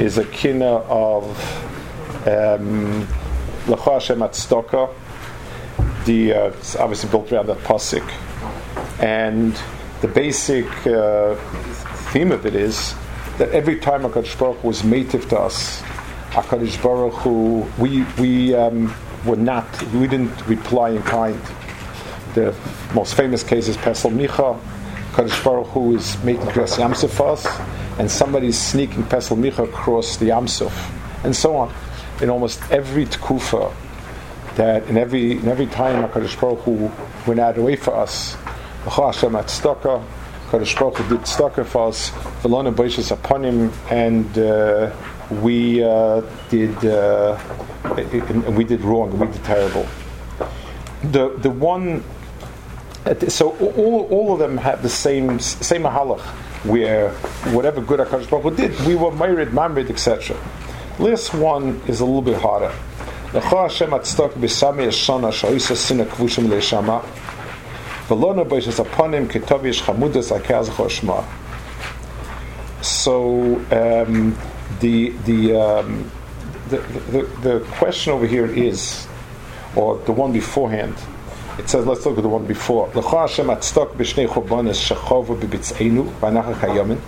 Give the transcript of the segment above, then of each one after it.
is a kina of um, L'cha Hashem Atzdaka. The uh, it's obviously built around that pasuk, and the basic uh, theme of it is that every time Hakadosh Baruch was mative to us, Hakadosh Baruch Hu, we we um, were not, we didn't reply in kind. The most famous case is Pesel Micha. Hakadosh Baruch Hu is making Kriyas Yamsuf for us, and somebody's sneaking Pesel Micha across the Yamsuf, and so on. In almost every tkufa, that in every in every time Hakadosh Baruch Hu went out away for us, Hashem at Staka, Hakadosh Baruch Hu did tzedaka for us, Velona Boishas upon him, and uh, we uh, did uh, and we did wrong, we did terrible. The the one, so all, all of them have the same same mahalach, where whatever good Hakadosh Baruch did, we were married, mamrid, etc. Last one is a little bit harder. So um, the the, um, the, the the question over here is, or the one beforehand. It says, let's look at the one before. L'cha Hashem atztok b'shnei chubanis shechovu b'bitzenu v'anacha kayamin.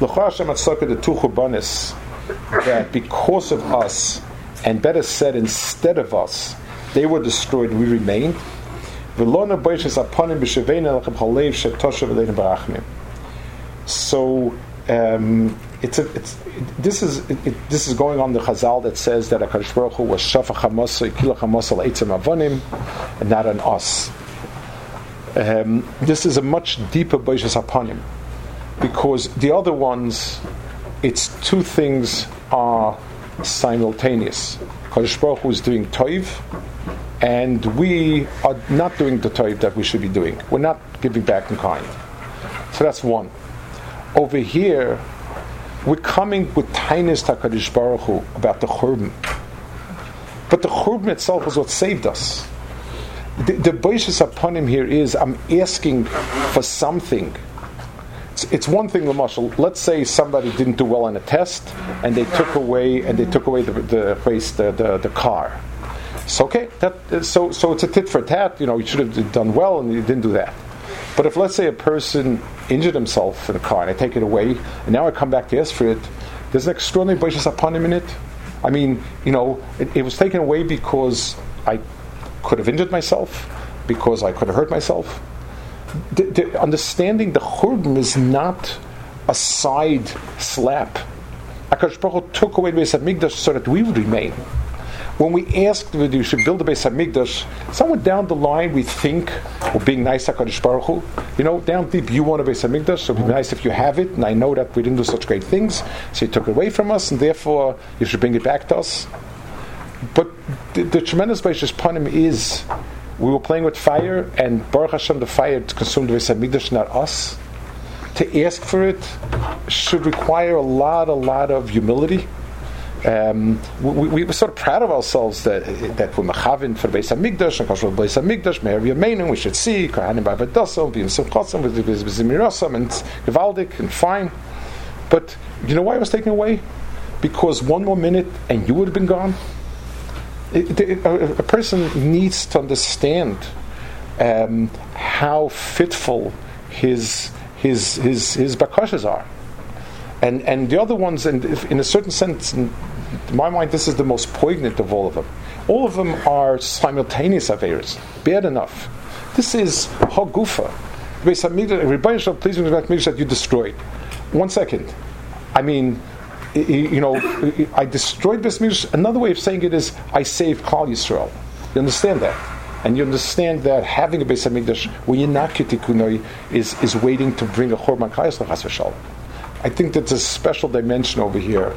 L'cha Hashem atztok the two chubanis that because of us, and better said, instead of us, they were destroyed we remained. So um, it's, a, it's it, this is it, it, this is going on the Chazal that says that Hakadosh Baruch Hu was shafa chamasa ikila chamasa leitzim avonim, and not on us. Um, this is a much deeper upon him, because the other ones, it's two things are simultaneous. Hakadosh Baruch Hu is doing toiv, and we are not doing the toiv that we should be doing. We're not giving back in kind. So that's one. Over here, we're coming with tainis Takadish Baruch Hu about the Churban. But the Churban itself is what saved us. The, the basis upon him here is I'm asking for something. It's, it's one thing, mashal. Let's say somebody didn't do well on a test, and they took away and they took away the the race the, the, the car. So okay, that so so it's a tit for tat. You know, you should have done well, and you didn't do that. But if let's say a person injured himself in a car and I take it away, and now I come back to ask for it, there's an extraordinary basis upon him in it. I mean, you know, it, it, was taken away because I could have injured myself, because I could have hurt myself. The, the understanding the churban is not a side slap. Akash Baruch took away the Beis Hamikdash so that we would remain. When we asked whether you should build a Beis Hamikdash, somewhere down the line we think we're being nice HaKadosh Baruch Hu. You know, down deep you want a Beis Hamikdash, so it'd be nice if you have it, and I know that we didn't do such great things, so you took it away from us, and therefore you should bring it back to us. But the, the tremendous Beis Panim is we were playing with fire, and Baruch Hashem, the fire consumed the Beis Hamikdash, not us. To ask for it should require a lot, a lot of humility um, we, we, were sort of proud of ourselves that that we're machavin for Beis Hamikdash and Kashul Beis Hamikdash Meir Yemeinu. We should see Kohanim Ba'avadosom, B'Yim Simchosim, with B'Zimirosam, and Gevaldik, and fine. But you know why it was taken away? Because one more minute and you would have been gone. It, it, a, a, person needs to understand um, how fitful his his his his bakashas are and and the other ones, in, in a certain sense, in my mind, this is the most poignant of all of them. All of them are simultaneous affairs. Bad enough. This is hagufa. Rebbeinu please that you destroyed. One second. I mean, you know, I destroyed this Midrash. Another way of saying it is, I saved Klal Yisrael. You understand that? And you understand that having a Beis Hamikdash, when you're not Kitikunoi, is, is waiting to bring a Chorban Kayas L'chas I think that's a special dimension over here